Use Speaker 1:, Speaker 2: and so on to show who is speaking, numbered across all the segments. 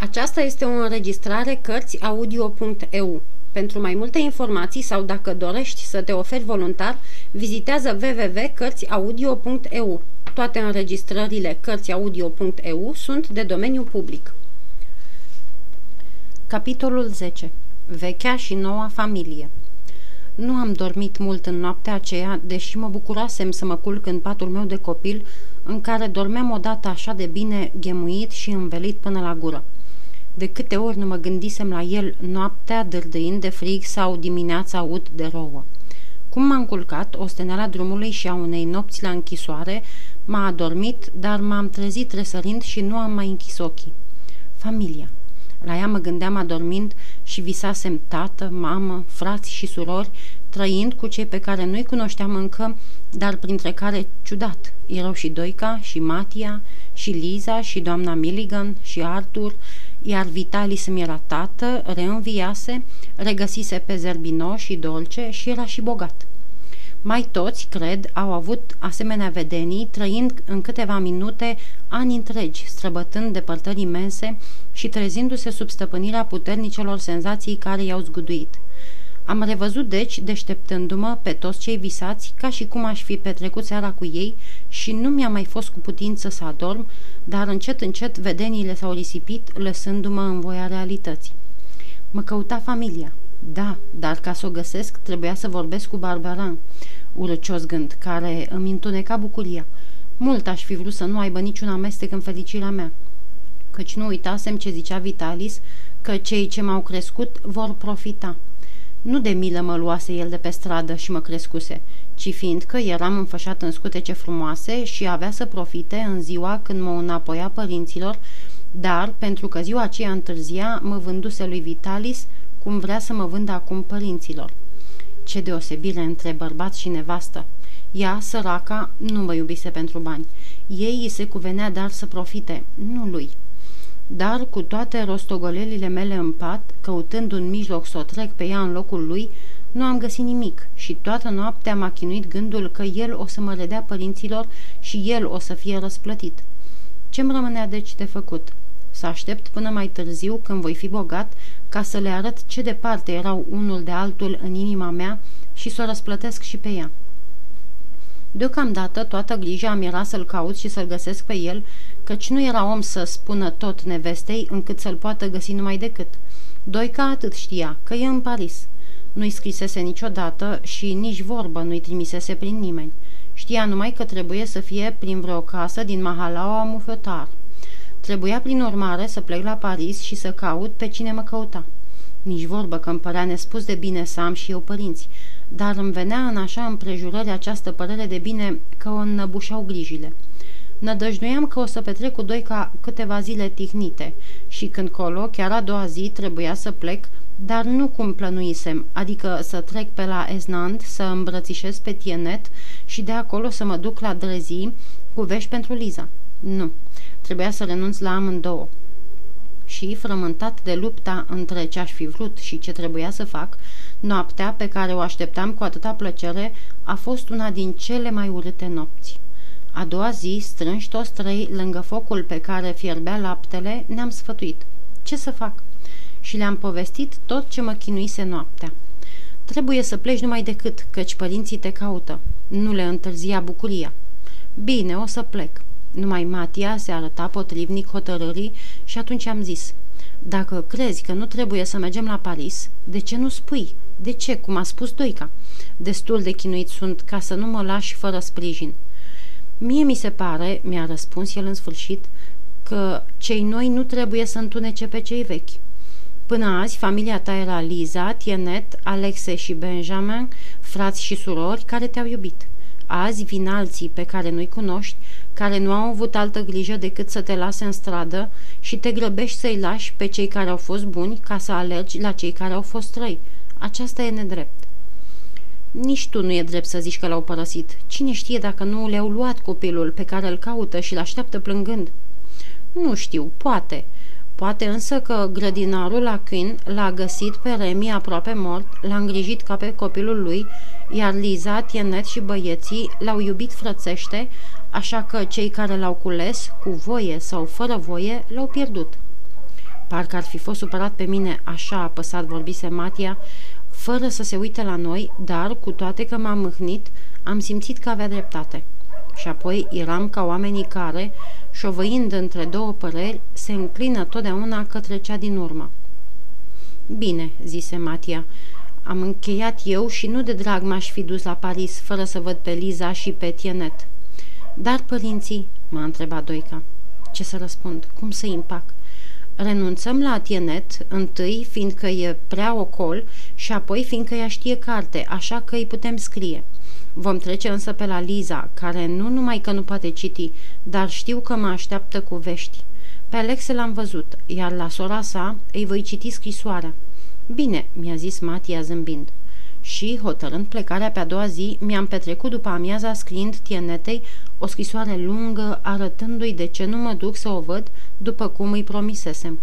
Speaker 1: Aceasta este o înregistrare Cărțiaudio.eu. Pentru mai multe informații sau dacă dorești să te oferi voluntar, vizitează www.cărțiaudio.eu. Toate înregistrările Cărțiaudio.eu sunt de domeniu public. Capitolul 10. Vechea și noua familie Nu am dormit mult în noaptea aceea, deși mă bucurasem să mă culc în patul meu de copil, în care dormeam odată așa de bine ghemuit și învelit până la gură. De câte ori nu mă gândisem la el noaptea, dârdâind de frig sau dimineața aud de rouă. Cum m-am culcat, osteneala drumului și a unei nopți la închisoare m-a adormit, dar m-am trezit tresărind și nu am mai închis ochii. Familia. La ea mă gândeam adormind și visasem tată, mamă, frați și surori, trăind cu cei pe care nu-i cunoșteam încă, dar printre care, ciudat, erau și Doica, și Matia, și Liza, și doamna Milligan, și Arthur, iar Vitalis mi era tată, reînviase, regăsise pe Zerbino și Dolce și era și bogat. Mai toți, cred, au avut asemenea vedenii, trăind în câteva minute ani întregi, străbătând depărtări imense și trezindu-se sub stăpânirea puternicelor senzații care i-au zguduit. Am revăzut deci, deșteptându-mă pe toți cei visați, ca și cum aș fi petrecut seara cu ei și nu mi-a mai fost cu putință să adorm, dar încet, încet vedeniile s-au risipit, lăsându-mă în voia realității. Mă căuta familia. Da, dar ca să o găsesc, trebuia să vorbesc cu Barbaran. Urăcios gând, care îmi întuneca bucuria. Mult aș fi vrut să nu aibă niciun amestec în fericirea mea. Căci nu uitasem ce zicea Vitalis, că cei ce m-au crescut vor profita. Nu de milă mă luase el de pe stradă și mă crescuse, ci fiindcă eram înfășat în scutece frumoase și avea să profite în ziua când mă înapoia părinților, dar, pentru că ziua aceea întârzia, mă vânduse lui Vitalis cum vrea să mă vândă acum părinților. Ce deosebire între bărbat și nevastă! Ea, săraca, nu mă iubise pentru bani. Ei îi se cuvenea dar să profite, nu lui. Dar, cu toate rostogolelile mele în pat, căutând un mijloc să o trec pe ea în locul lui, nu am găsit nimic și toată noaptea m-a chinuit gândul că el o să mă redea părinților și el o să fie răsplătit. Ce-mi rămânea deci de făcut? Să aștept până mai târziu, când voi fi bogat, ca să le arăt ce departe erau unul de altul în inima mea și să o răsplătesc și pe ea. Deocamdată toată grija mi era să-l caut și să-l găsesc pe el, căci nu era om să spună tot nevestei încât să-l poată găsi numai decât. Doica atât știa, că e în Paris. Nu-i scrisese niciodată și nici vorbă nu-i trimisese prin nimeni. Știa numai că trebuie să fie prin vreo casă din Mahalaua Mufiotar. Trebuia prin urmare să plec la Paris și să caut pe cine mă căuta. Nici vorbă că îmi părea nespus de bine să am și eu părinți, dar îmi venea în așa împrejurări această părere de bine că o înnăbușau grijile. Nădăjduiam că o să petrec cu doi ca câteva zile tihnite și când colo, chiar a doua zi, trebuia să plec, dar nu cum plănuisem, adică să trec pe la Esnand, să îmbrățișez pe Tienet și de acolo să mă duc la Drezi cu vești pentru Liza. Nu, trebuia să renunț la amândouă. Și, frământat de lupta între ce aș fi vrut și ce trebuia să fac, noaptea pe care o așteptam cu atâta plăcere a fost una din cele mai urâte nopți. A doua zi, strânși toți trei lângă focul pe care fierbea laptele, ne-am sfătuit. Ce să fac? Și le-am povestit tot ce mă chinuise noaptea. Trebuie să pleci numai decât, căci părinții te caută. Nu le întârzia bucuria. Bine, o să plec. Numai Matia se arăta potrivnic hotărârii și atunci am zis Dacă crezi că nu trebuie să mergem la Paris, de ce nu spui? De ce, cum a spus Doica? Destul de chinuit sunt ca să nu mă lași fără sprijin. Mie mi se pare, mi-a răspuns el în sfârșit, că cei noi nu trebuie să întunece pe cei vechi. Până azi, familia ta era Liza, Tienet, Alexe și Benjamin, frați și surori care te-au iubit. Azi vin alții pe care nu-i cunoști, care nu au avut altă grijă decât să te lase în stradă și te grăbești să-i lași pe cei care au fost buni ca să alergi la cei care au fost răi. Aceasta e nedrept. Nici tu nu e drept să zici că l-au părăsit. Cine știe dacă nu le-au luat copilul pe care îl caută și îl așteaptă plângând? Nu știu, poate. Poate însă că grădinarul la Quinn l-a găsit pe Remi aproape mort, l-a îngrijit ca pe copilul lui, iar Liza, Tienet și băieții l-au iubit frățește, așa că cei care l-au cules, cu voie sau fără voie, l-au pierdut. Parcă ar fi fost supărat pe mine, așa apăsat vorbise Matia, fără să se uite la noi, dar, cu toate că m-am mâhnit, am simțit că avea dreptate. Și apoi eram ca oamenii care, șovăind între două păreri, se înclină totdeauna către cea din urmă. Bine, zise Matia, am încheiat eu și nu de drag m-aș fi dus la Paris fără să văd pe Liza și pe Tienet. Dar părinții, m-a întrebat Doica. Ce să răspund? Cum să impac? Renunțăm la Tienet, întâi fiindcă e prea ocol și apoi fiindcă ea știe carte, așa că îi putem scrie. Vom trece însă pe la Liza, care nu numai că nu poate citi, dar știu că mă așteaptă cu vești. Pe Alexe l-am văzut, iar la sora sa îi voi citi scrisoarea. Bine, mi-a zis Matia zâmbind. Și, hotărând plecarea pe a doua zi, mi-am petrecut după amiaza scriind tienetei o scrisoare lungă, arătându-i de ce nu mă duc să o văd după cum îi promisesem.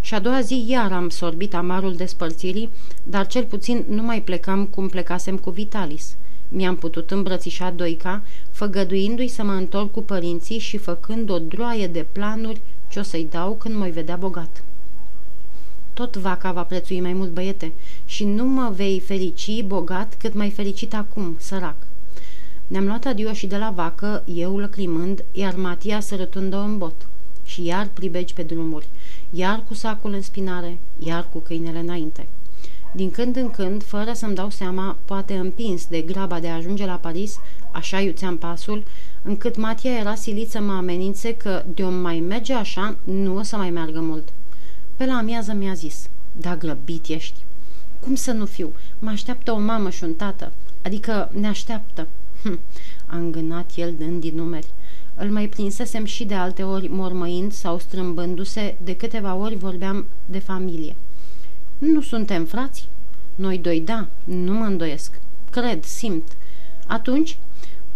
Speaker 1: Și a doua zi iar am sorbit amarul despărțirii, dar cel puțin nu mai plecam cum plecasem cu Vitalis. Mi-am putut îmbrățișa Doica, făgăduindu-i să mă întorc cu părinții și făcând o droaie de planuri ce o să-i dau când mă vedea bogat. Tot vaca va prețui mai mult, băiete, și nu mă vei ferici bogat cât mai fericit acum, sărac. Ne-am luat adio și de la vacă, eu lăcrimând, iar Matia se rătundă în bot. Și iar pribegi pe drumuri, iar cu sacul în spinare, iar cu câinele înainte. Din când în când, fără să-mi dau seama, poate împins de graba de a ajunge la Paris, așa iuțeam pasul, încât Matia era silit să mă amenințe că de-o mai merge așa, nu o să mai meargă mult. Pe la amiază mi-a zis, da grăbit ești. Cum să nu fiu? Mă așteaptă o mamă și un tată. Adică ne așteaptă. Hm, a îngânat el dând din numeri. Îl mai prinsesem și de alte ori mormăind sau strâmbându-se, de câteva ori vorbeam de familie. Nu suntem frați? Noi doi da, nu mă îndoiesc. Cred, simt. Atunci,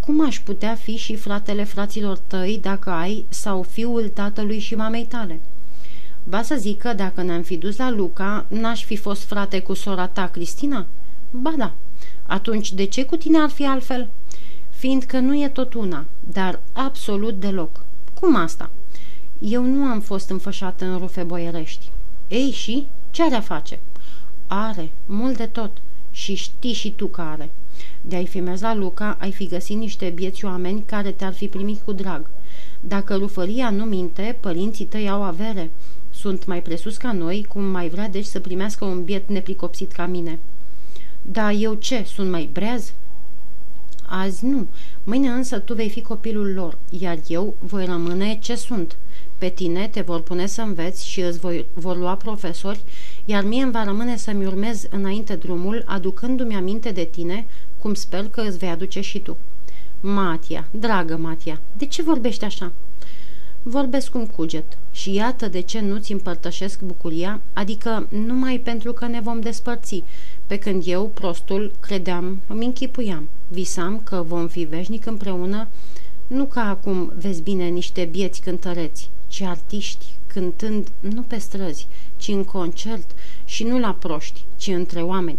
Speaker 1: cum aș putea fi și fratele fraților tăi dacă ai sau fiul tatălui și mamei tale?" Ba să zic că dacă ne-am fi dus la Luca, n-aș fi fost frate cu sora ta, Cristina? Ba da. Atunci de ce cu tine ar fi altfel? Fiindcă nu e tot una, dar absolut deloc. Cum asta? Eu nu am fost înfășată în rufe boierești. Ei și? Ce are a face? Are, mult de tot. Și știi și tu că are. De-ai fi mers la Luca, ai fi găsit niște bieți oameni care te-ar fi primit cu drag. Dacă rufăria nu minte, părinții tăi au avere sunt mai presus ca noi, cum mai vrea deci să primească un biet nepricopsit ca mine. Da, eu ce, sunt mai breaz? Azi nu, mâine însă tu vei fi copilul lor, iar eu voi rămâne ce sunt. Pe tine te vor pune să înveți și îți voi, vor lua profesori, iar mie îmi va rămâne să-mi urmez înainte drumul, aducându-mi aminte de tine, cum sper că îți vei aduce și tu. Matia, dragă Matia, de ce vorbești așa?" Vorbesc cum cuget și iată de ce nu-ți împărtășesc bucuria, adică numai pentru că ne vom despărți, pe când eu, prostul, credeam, îmi închipuiam, visam că vom fi veșnic împreună, nu ca acum vezi bine niște bieți cântăreți, ci artiști, cântând nu pe străzi, ci în concert și nu la proști, ci între oameni.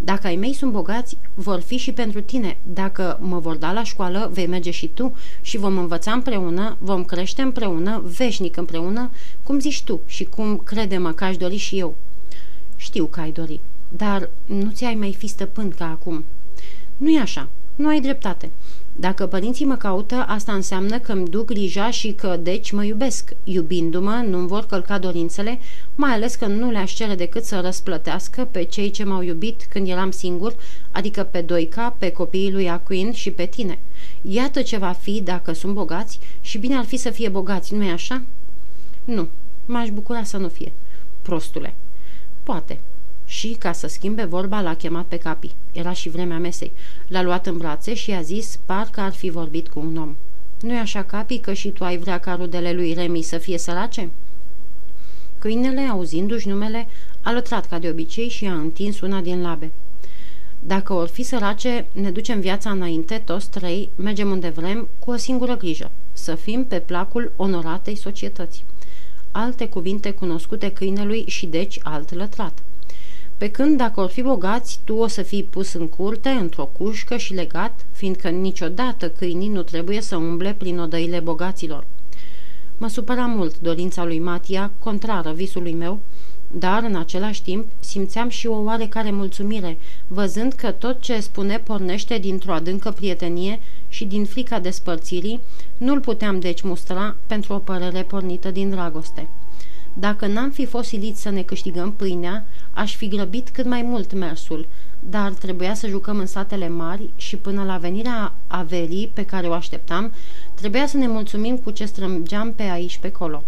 Speaker 1: Dacă ai mei sunt bogați, vor fi și pentru tine. Dacă mă vor da la școală, vei merge și tu și vom învăța împreună, vom crește împreună, veșnic împreună, cum zici tu și cum crede-mă că aș dori și eu. Știu că ai dori, dar nu ți-ai mai fi stăpân ca acum. Nu e așa, nu ai dreptate. Dacă părinții mă caută, asta înseamnă că îmi duc grija și că, deci, mă iubesc. Iubindu-mă, nu-mi vor călca dorințele, mai ales că nu le-aș cere decât să răsplătească pe cei ce m-au iubit când eram singur, adică pe Doica, pe copiii lui Aquin și pe tine. Iată ce va fi dacă sunt bogați și bine ar fi să fie bogați, nu-i așa? Nu, m-aș bucura să nu fie. Prostule. Poate, și, ca să schimbe vorba, l-a chemat pe capi. Era și vremea mesei. L-a luat în brațe și i-a zis, parcă ar fi vorbit cu un om. Nu-i așa, capi, că și tu ai vrea ca rudele lui Remi să fie sărace?" Câinele, auzindu-și numele, a lătrat ca de obicei și a întins una din labe. Dacă or fi sărace, ne ducem viața înainte, toți trei, mergem unde vrem, cu o singură grijă, să fim pe placul onoratei societăți. Alte cuvinte cunoscute câinelui și deci alt lătrat. Pe când, dacă or fi bogați, tu o să fii pus în curte, într-o cușcă și legat, fiindcă niciodată câinii nu trebuie să umble prin odăile bogaților. Mă supăra mult dorința lui Matia, contrară visului meu, dar, în același timp, simțeam și o oarecare mulțumire, văzând că tot ce spune pornește dintr-o adâncă prietenie și din frica despărțirii, nu-l puteam deci mustra pentru o părere pornită din dragoste. Dacă n-am fi fost silit să ne câștigăm pâinea, aș fi grăbit cât mai mult mersul, dar trebuia să jucăm în satele mari și până la venirea averii pe care o așteptam, trebuia să ne mulțumim cu ce strângeam pe aici pe colo.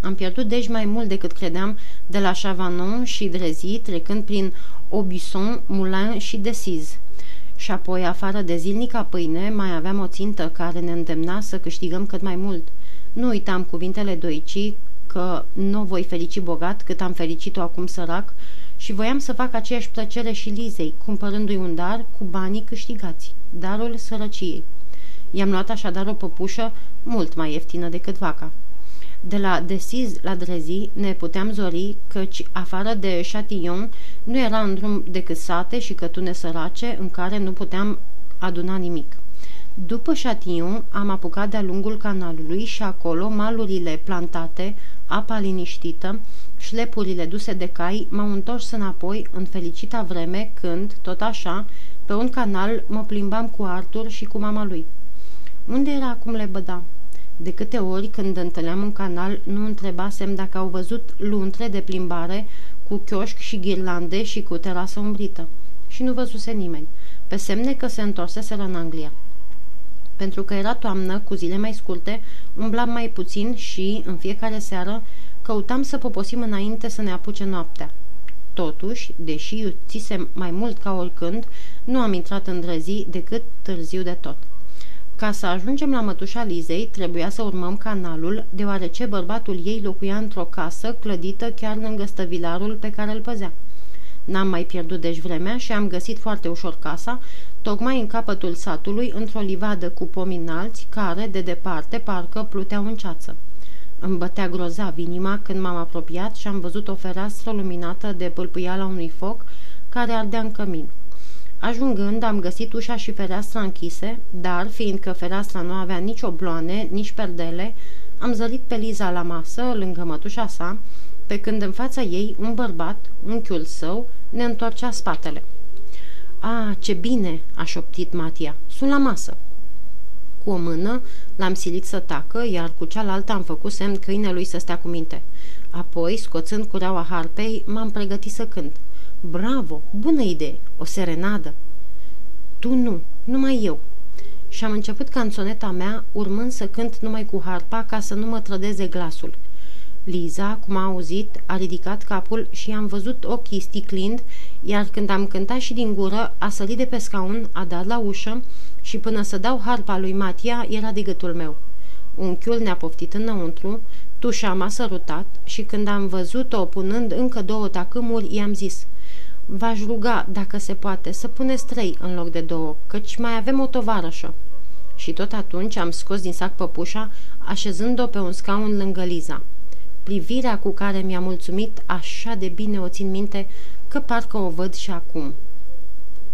Speaker 1: Am pierdut deci mai mult decât credeam de la Chavanon și Drezi, trecând prin Aubusson, Moulin și Decize. Și apoi, afară de zilnica pâine, mai aveam o țintă care ne îndemna să câștigăm cât mai mult. Nu uitam cuvintele doicii că nu voi ferici bogat cât am fericit-o acum sărac și voiam să fac aceeași plăcere și Lizei, cumpărându-i un dar cu banii câștigați, darul sărăciei. I-am luat așadar o păpușă mult mai ieftină decât vaca. De la Desiz la Drezi ne puteam zori căci, afară de Chatillon, nu era în drum decât sate și cătune sărace în care nu puteam aduna nimic. După Chatillon am apucat de-a lungul canalului și acolo malurile plantate, apa liniștită, șlepurile duse de cai m-au întors înapoi în felicita vreme când, tot așa, pe un canal mă plimbam cu Artur și cu mama lui. Unde era acum lebăda? De câte ori când întâlneam un canal, nu întrebasem dacă au văzut luntre de plimbare cu chioșc și ghirlande și cu terasă umbrită. Și nu văzuse nimeni, pe semne că se întorseseră în Anglia. Pentru că era toamnă, cu zile mai scurte, umblam mai puțin și, în fiecare seară, căutam să poposim înainte să ne apuce noaptea. Totuși, deși iuțisem mai mult ca oricând, nu am intrat în drăzi decât târziu de tot. Ca să ajungem la mătușa Lizei, trebuia să urmăm canalul, deoarece bărbatul ei locuia într-o casă clădită chiar lângă stăvilarul pe care îl păzea. N-am mai pierdut deci vremea și am găsit foarte ușor casa, tocmai în capătul satului, într-o livadă cu pomi înalți, care, de departe, parcă pluteau în ceață. Îmi bătea grozav inima când m-am apropiat și am văzut o fereastră luminată de pâlpâiala unui foc care ardea în cămin. Ajungând, am găsit ușa și fereastra închise, dar, fiindcă fereastra nu avea nici obloane, nici perdele, am zărit pe Liza la masă, lângă mătușa sa, pe când în fața ei un bărbat, unchiul său, ne întorcea spatele. A, ce bine!" a șoptit Matia. Sunt la masă." Cu o mână l-am silit să tacă, iar cu cealaltă am făcut semn câinelui să stea cu minte. Apoi, scoțând cureaua harpei, m-am pregătit să cânt. Bravo! Bună idee! O serenadă! Tu nu, numai eu. Și am început canțoneta mea, urmând să cânt numai cu harpa ca să nu mă trădeze glasul. Liza, cum a auzit, a ridicat capul și am văzut ochii sticlind, iar când am cântat și din gură, a sărit de pe scaun, a dat la ușă și până să dau harpa lui Matia, era de gâtul meu. Unchiul ne-a poftit înăuntru, tușa m-a sărutat și când am văzut-o punând încă două tacâmuri, i-am zis – V-aș ruga, dacă se poate, să puneți trei în loc de două, căci mai avem o tovarășă. Și tot atunci am scos din sac păpușa, așezând-o pe un scaun lângă Liza. Privirea cu care mi-a mulțumit așa de bine o țin minte că parcă o văd și acum –